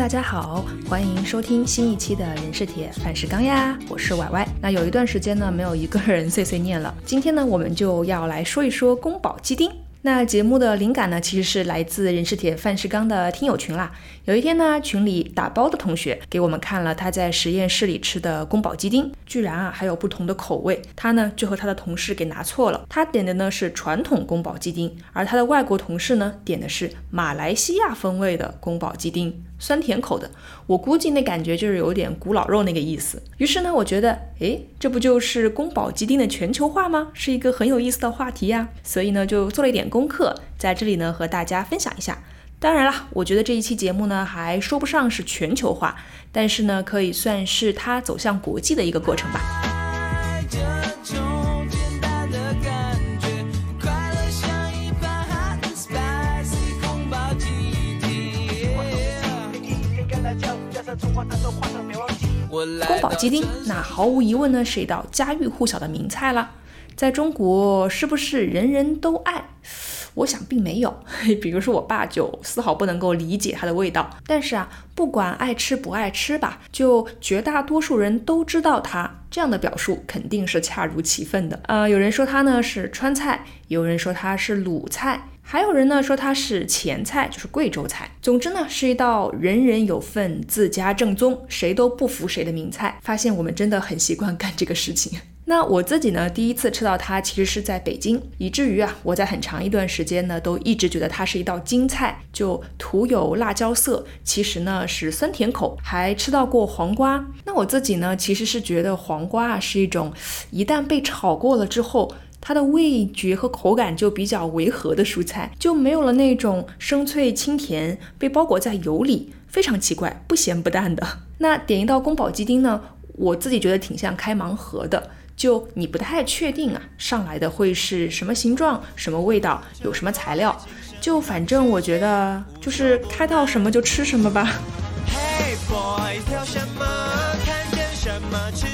大家好，欢迎收听新一期的人是铁，饭是钢呀，我是歪歪。那有一段时间呢，没有一个人碎碎念了，今天呢，我们就要来说一说宫保鸡丁。那节目的灵感呢，其实是来自人是铁范世刚的听友群啦。有一天呢，群里打包的同学给我们看了他在实验室里吃的宫保鸡丁，居然啊还有不同的口味。他呢就和他的同事给拿错了，他点的呢是传统宫保鸡丁，而他的外国同事呢点的是马来西亚风味的宫保鸡丁。酸甜口的，我估计那感觉就是有点古老肉那个意思。于是呢，我觉得，诶，这不就是宫保鸡丁的全球化吗？是一个很有意思的话题呀。所以呢，就做了一点功课，在这里呢和大家分享一下。当然了，我觉得这一期节目呢还说不上是全球化，但是呢，可以算是它走向国际的一个过程吧。宫保鸡丁，那毫无疑问呢是一道家喻户晓的名菜了。在中国，是不是人人都爱？我想并没有。比如说我爸就丝毫不能够理解它的味道。但是啊，不管爱吃不爱吃吧，就绝大多数人都知道它，这样的表述肯定是恰如其分的。啊，有人说它呢是川菜，有人说它是鲁菜。还有人呢说它是前菜，就是贵州菜。总之呢，是一道人人有份、自家正宗、谁都不服谁的名菜。发现我们真的很习惯干这个事情。那我自己呢，第一次吃到它其实是在北京，以至于啊，我在很长一段时间呢，都一直觉得它是一道京菜，就涂有辣椒色，其实呢是酸甜口。还吃到过黄瓜。那我自己呢，其实是觉得黄瓜啊是一种，一旦被炒过了之后。它的味觉和口感就比较违和的蔬菜，就没有了那种生脆清甜，被包裹在油里，非常奇怪，不咸不淡的。那点一道宫保鸡丁呢？我自己觉得挺像开盲盒的，就你不太确定啊，上来的会是什么形状、什么味道、有什么材料，就反正我觉得就是开到什么就吃什么吧。hey boys，要什么看见什么吃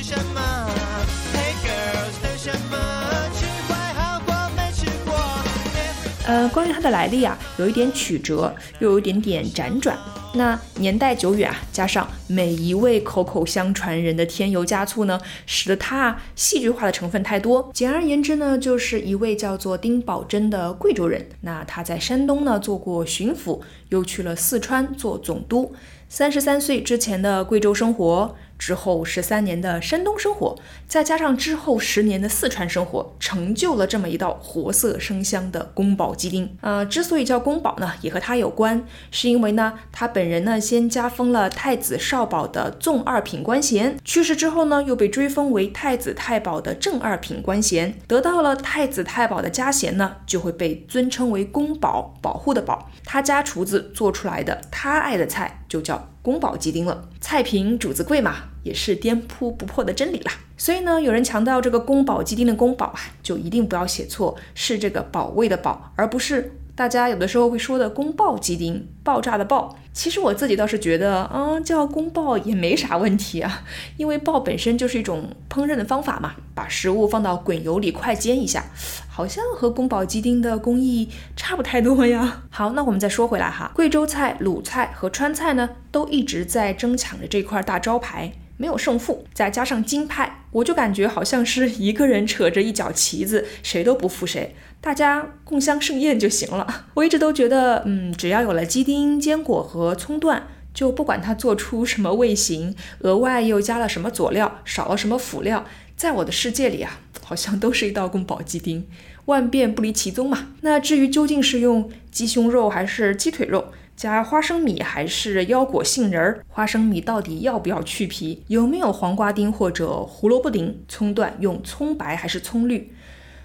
呃，关于它的来历啊，有一点曲折，又有一点点辗转。那年代久远啊，加上每一位口口相传人的添油加醋呢，使得它啊戏剧化的成分太多。简而言之呢，就是一位叫做丁宝桢的贵州人。那他在山东呢做过巡抚，又去了四川做总督。三十三岁之前的贵州生活。之后十三年的山东生活，再加上之后十年的四川生活，成就了这么一道活色生香的宫保鸡丁。呃，之所以叫宫保呢，也和他有关，是因为呢，他本人呢先加封了太子少保的纵二品官衔，去世之后呢，又被追封为太子太保的正二品官衔，得到了太子太保的加衔呢，就会被尊称为宫保，保护的保。他家厨子做出来的他爱的菜就叫。宫保鸡丁了，菜品主子贵嘛，也是颠扑不破的真理啦。所以呢，有人强调这个宫保鸡丁的宫保啊，就一定不要写错，是这个保卫的保，而不是。大家有的时候会说的宫爆鸡丁，爆炸的爆。其实我自己倒是觉得，啊，叫宫爆也没啥问题啊，因为爆本身就是一种烹饪的方法嘛，把食物放到滚油里快煎一下，好像和宫保鸡丁的工艺差不太多呀。好，那我们再说回来哈，贵州菜、鲁菜和川菜呢，都一直在争抢着这块大招牌。没有胜负，再加上京派，我就感觉好像是一个人扯着一脚旗子，谁都不服谁，大家共襄盛宴就行了。我一直都觉得，嗯，只要有了鸡丁、坚果和葱段，就不管它做出什么味型，额外又加了什么佐料，少了什么辅料，在我的世界里啊，好像都是一道宫保鸡丁，万变不离其宗嘛。那至于究竟是用鸡胸肉还是鸡腿肉？加花生米还是腰果杏仁儿？花生米到底要不要去皮？有没有黄瓜丁或者胡萝卜丁？葱段用葱白还是葱绿？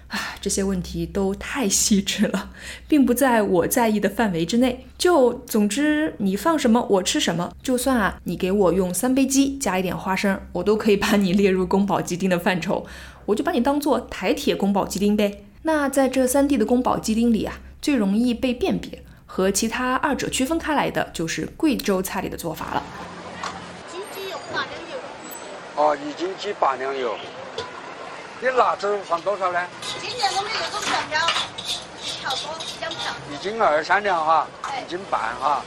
啊，这些问题都太细致了，并不在我在意的范围之内。就总之，你放什么我吃什么。就算啊，你给我用三杯鸡加一点花生，我都可以把你列入宫保鸡丁的范畴。我就把你当做台铁宫保鸡丁呗。那在这三地的宫保鸡丁里啊，最容易被辨别。和其他二者区分开来的就是贵州菜里的做法了。斤鸡用八两油。哦，一斤鸡八两油。你辣子放多少呢？今年我们那种调料调多，两两。一斤二三两哈，一斤半哈。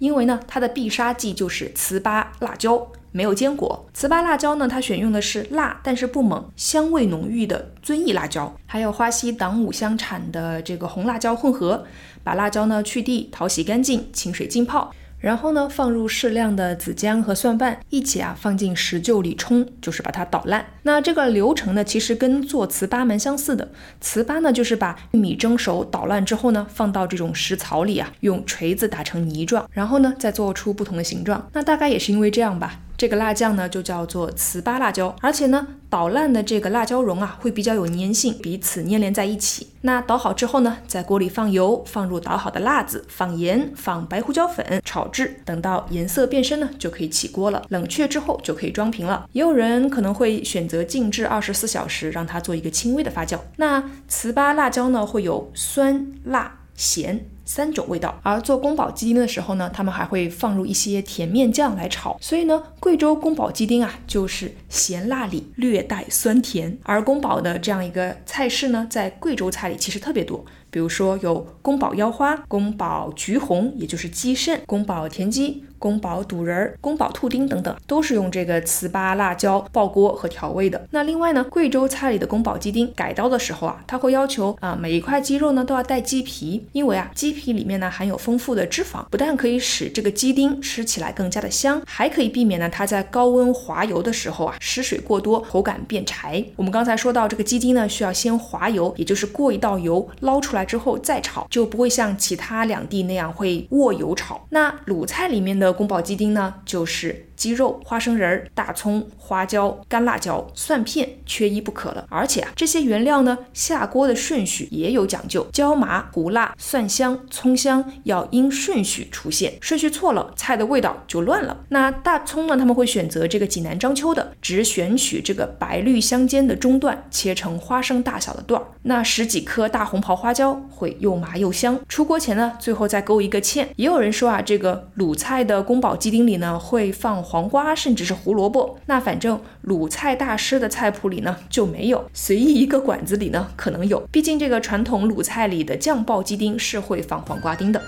因为呢，它的必杀技就是糍粑辣椒。没有坚果，糍粑辣椒呢？它选用的是辣但是不猛、香味浓郁的遵义辣椒，还有花溪党五乡产的这个红辣椒混合，把辣椒呢去蒂、淘洗干净、清水浸泡。然后呢，放入适量的子姜和蒜瓣，一起啊放进石臼里冲，就是把它捣烂。那这个流程呢，其实跟做糍粑蛮相似的。糍粑呢，就是把玉米蒸熟捣烂之后呢，放到这种石槽里啊，用锤子打成泥状，然后呢再做出不同的形状。那大概也是因为这样吧。这个辣酱呢，就叫做糍粑辣椒，而且呢，捣烂的这个辣椒蓉啊，会比较有粘性，彼此粘连在一起。那捣好之后呢，在锅里放油，放入捣好的辣子，放盐，放白胡椒粉，炒制，等到颜色变深呢，就可以起锅了。冷却之后就可以装瓶了。也有人可能会选择静置二十四小时，让它做一个轻微的发酵。那糍粑辣椒呢，会有酸、辣、咸。三种味道，而做宫保鸡丁的时候呢，他们还会放入一些甜面酱来炒，所以呢，贵州宫保鸡丁啊，就是咸辣里略带酸甜。而宫保的这样一个菜式呢，在贵州菜里其实特别多。比如说有宫保腰花、宫保橘红，也就是鸡肾；宫保田鸡、宫保肚仁儿、宫保兔丁等等，都是用这个糍粑辣椒爆锅和调味的。那另外呢，贵州菜里的宫保鸡丁改刀的时候啊，它会要求啊每一块鸡肉呢都要带鸡皮，因为啊鸡皮里面呢含有丰富的脂肪，不但可以使这个鸡丁吃起来更加的香，还可以避免呢它在高温滑油的时候啊失水过多，口感变柴。我们刚才说到这个鸡丁呢，需要先滑油，也就是过一道油捞出来。之后再炒，就不会像其他两地那样会卧油炒。那鲁菜里面的宫保鸡丁呢，就是。鸡肉、花生仁、大葱、花椒、干辣椒、蒜片，缺一不可了。而且啊，这些原料呢，下锅的顺序也有讲究，椒麻、胡辣、蒜香、葱香要因顺序出现，顺序错了，菜的味道就乱了。那大葱呢，他们会选择这个济南章丘的，只选取这个白绿相间的中段，切成花生大小的段儿。那十几颗大红袍花椒会又麻又香。出锅前呢，最后再勾一个芡。也有人说啊，这个鲁菜的宫保鸡丁里呢，会放。黄瓜甚至是胡萝卜，那反正鲁菜大师的菜谱里呢就没有，随意一个馆子里呢可能有。毕竟这个传统鲁菜里的酱爆鸡丁是会放黄瓜丁的。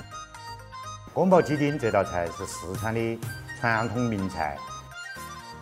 宫爆鸡丁这道菜是四川的传统名菜。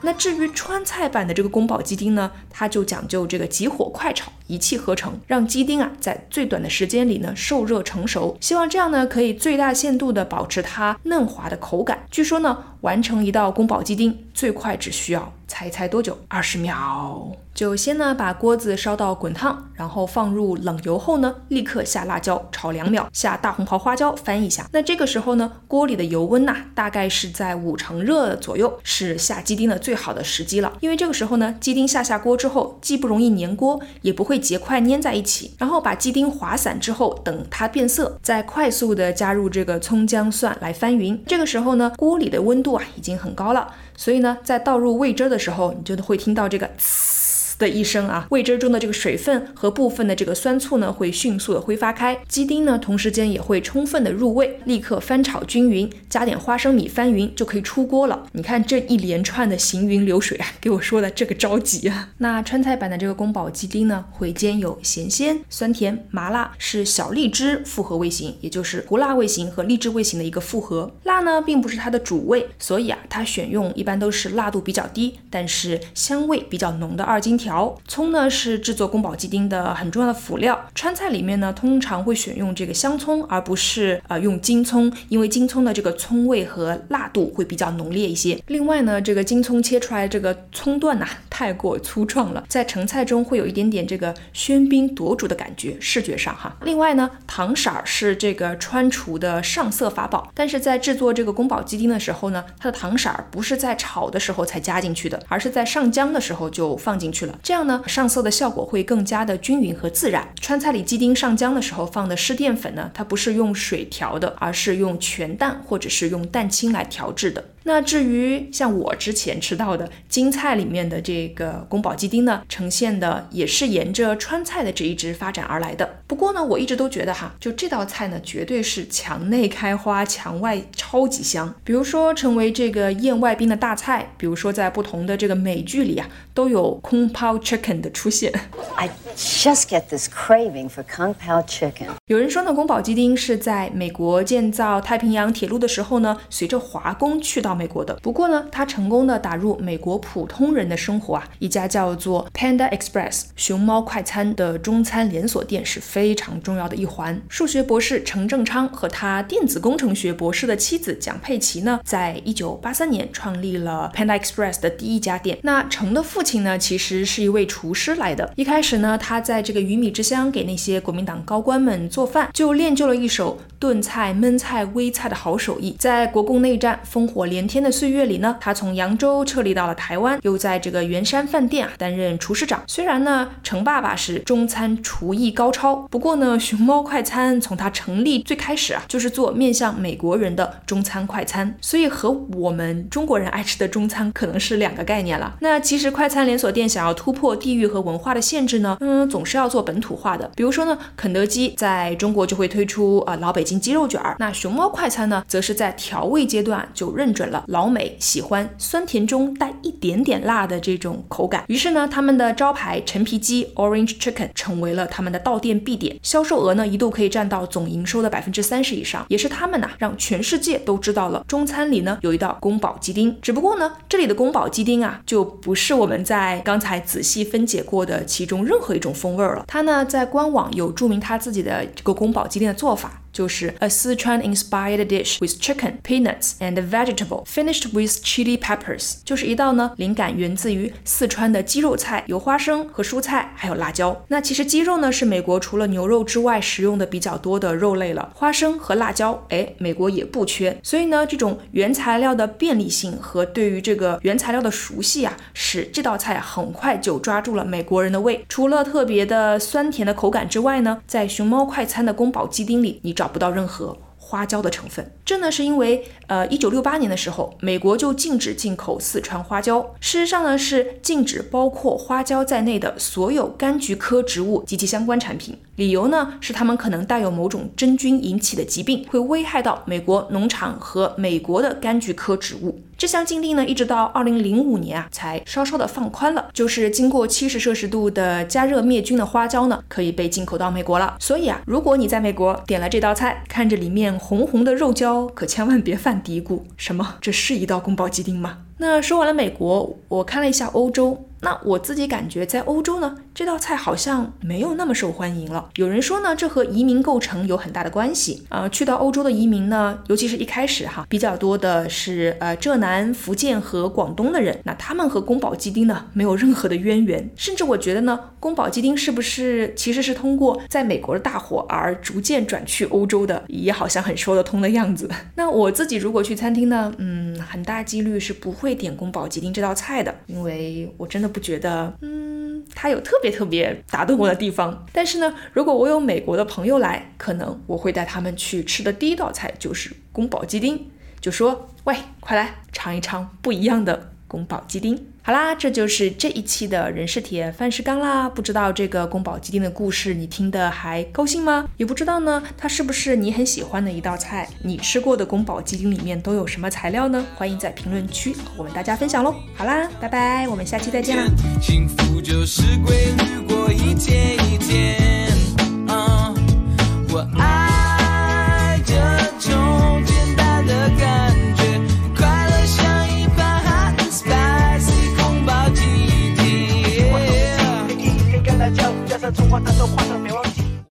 那至于川菜版的这个宫保鸡丁呢，它就讲究这个急火快炒，一气呵成，让鸡丁啊在最短的时间里呢受热成熟。希望这样呢可以最大限度的保持它嫩滑的口感。据说呢，完成一道宫保鸡丁最快只需要。猜一猜多久？二十秒。就先呢把锅子烧到滚烫，然后放入冷油后呢，立刻下辣椒炒两秒，下大红袍花椒翻一下。那这个时候呢，锅里的油温呐大概是在五成热左右，是下鸡丁的最好的时机了。因为这个时候呢，鸡丁下下锅之后，既不容易粘锅，也不会结块粘在一起。然后把鸡丁滑散之后，等它变色，再快速的加入这个葱姜蒜来翻匀。这个时候呢，锅里的温度啊已经很高了。所以呢，在倒入味汁的时候，你就会听到这个呲。的一声啊，味汁中的这个水分和部分的这个酸醋呢，会迅速的挥发开，鸡丁呢，同时间也会充分的入味，立刻翻炒均匀，加点花生米翻匀就可以出锅了。你看这一连串的行云流水啊，给我说的这个着急啊。那川菜版的这个宫保鸡丁呢，回煎有咸鲜、酸甜、麻辣，是小荔枝复合味型，也就是胡辣味型和荔枝味型的一个复合。辣呢，并不是它的主味，所以啊，它选用一般都是辣度比较低，但是香味比较浓的二荆条。葱呢是制作宫保鸡丁的很重要的辅料，川菜里面呢通常会选用这个香葱，而不是呃用金葱，因为金葱的这个葱味和辣度会比较浓烈一些。另外呢，这个金葱切出来这个葱段呐太过粗壮了，在成菜中会有一点点这个喧宾夺主的感觉，视觉上哈。另外呢，糖色儿是这个川厨的上色法宝，但是在制作这个宫保鸡丁的时候呢，它的糖色儿不是在炒的时候才加进去的，而是在上浆的时候就放进去了。这样呢，上色的效果会更加的均匀和自然。川菜里鸡丁上浆的时候放的湿淀粉呢，它不是用水调的，而是用全蛋或者是用蛋清来调制的。那至于像我之前吃到的京菜里面的这个宫保鸡丁呢，呈现的也是沿着川菜的这一支发展而来的。不过呢，我一直都觉得哈，就这道菜呢，绝对是墙内开花，墙外超级香。比如说成为这个宴外宾的大菜，比如说在不同的这个美剧里啊，都有空泡 chicken 的出现。I just get this craving for kung pao chicken. 有人说呢，宫保鸡丁是在美国建造太平洋铁路的时候呢，随着华工去到美国的。不过呢，他成功的打入美国普通人的生活啊，一家叫做 Panda Express 熊猫快餐的中餐连锁店是非常重要的一环。数学博士程正昌和他电子工程学博士的妻子蒋佩琪呢，在一九八三年创立了 Panda Express 的第一家店。那程的父亲呢，其实是一位厨师来的。一开始呢，他在这个鱼米之乡给那些国民党高官们做饭，就练就了一手炖菜、焖菜、煨菜的好手艺。在国共内战烽火连天的岁月里呢，他从扬州撤离到了台湾，又在这个圆山饭店啊担任厨师长。虽然呢，程爸爸是中餐厨艺高超，不过呢，熊猫快餐从它成立最开始啊，就是做面向美国人的中餐快餐，所以和我们中国人爱吃的中餐可能是两个概念了。那其实快餐连锁店想要突破地域和文化的限制呢，嗯，总是要做本土化的。比如说呢，肯德基在中国就会推出呃老北京鸡肉卷儿，那熊猫快餐呢，则是在调味阶段就认准了老美喜欢酸甜中带一点点辣的这种口感。于是呢，他们的招牌陈皮鸡 Orange Chicken 成为了他们的到店必点，销售额呢一度可以占到总营收的百分之三十以上，也是他们呐让全世界都知道了中餐里呢有一道宫保鸡丁。只不过呢，这里的宫保鸡丁啊，就不是我们在刚才仔细分解过的其中任何一种风味了。它呢在官网有注明他自己的这个宫保鸡丁的做法。就是 a Sichuan inspired dish with chicken, peanuts and vegetable, finished with chili peppers，就是一道呢灵感源自于四川的鸡肉菜，有花生和蔬菜，还有辣椒。那其实鸡肉呢是美国除了牛肉之外食用的比较多的肉类了，花生和辣椒，哎，美国也不缺。所以呢，这种原材料的便利性和对于这个原材料的熟悉啊，使这道菜很快就抓住了美国人的胃。除了特别的酸甜的口感之外呢，在熊猫快餐的宫保鸡丁里，你找不到任何花椒的成分。这呢是因为，呃，一九六八年的时候，美国就禁止进口四川花椒。事实上呢，是禁止包括花椒在内的所有柑橘科植物及其相关产品。理由呢是它们可能带有某种真菌引起的疾病，会危害到美国农场和美国的柑橘科植物。这项禁令呢，一直到二零零五年啊，才稍稍的放宽了，就是经过七十摄氏度的加热灭菌的花椒呢，可以被进口到美国了。所以啊，如果你在美国点了这道菜，看着里面红红的肉椒，可千万别犯嘀咕，什么这是一道宫保鸡丁吗？那说完了美国，我看了一下欧洲。那我自己感觉，在欧洲呢，这道菜好像没有那么受欢迎了。有人说呢，这和移民构成有很大的关系啊。去到欧洲的移民呢，尤其是一开始哈，比较多的是呃浙南、福建和广东的人。那他们和宫保鸡丁呢，没有任何的渊源。甚至我觉得呢，宫保鸡丁是不是其实是通过在美国的大火而逐渐转去欧洲的，也好像很说得通的样子。那我自己如果去餐厅呢，嗯，很大几率是不会点宫保鸡丁这道菜的，因为我真的。不觉得，嗯，它有特别特别打动我的地方。但是呢，如果我有美国的朋友来，可能我会带他们去吃的第一道菜就是宫保鸡丁，就说：“喂，快来尝一尝不一样的宫保鸡丁。”好啦，这就是这一期的人是铁，饭是钢啦。不知道这个宫保鸡丁的故事你听得还高兴吗？也不知道呢，它是不是你很喜欢的一道菜？你吃过的宫保鸡丁里面都有什么材料呢？欢迎在评论区和我们大家分享喽。好啦，拜拜，我们下期再见啦。幸福就是规律过一天一天。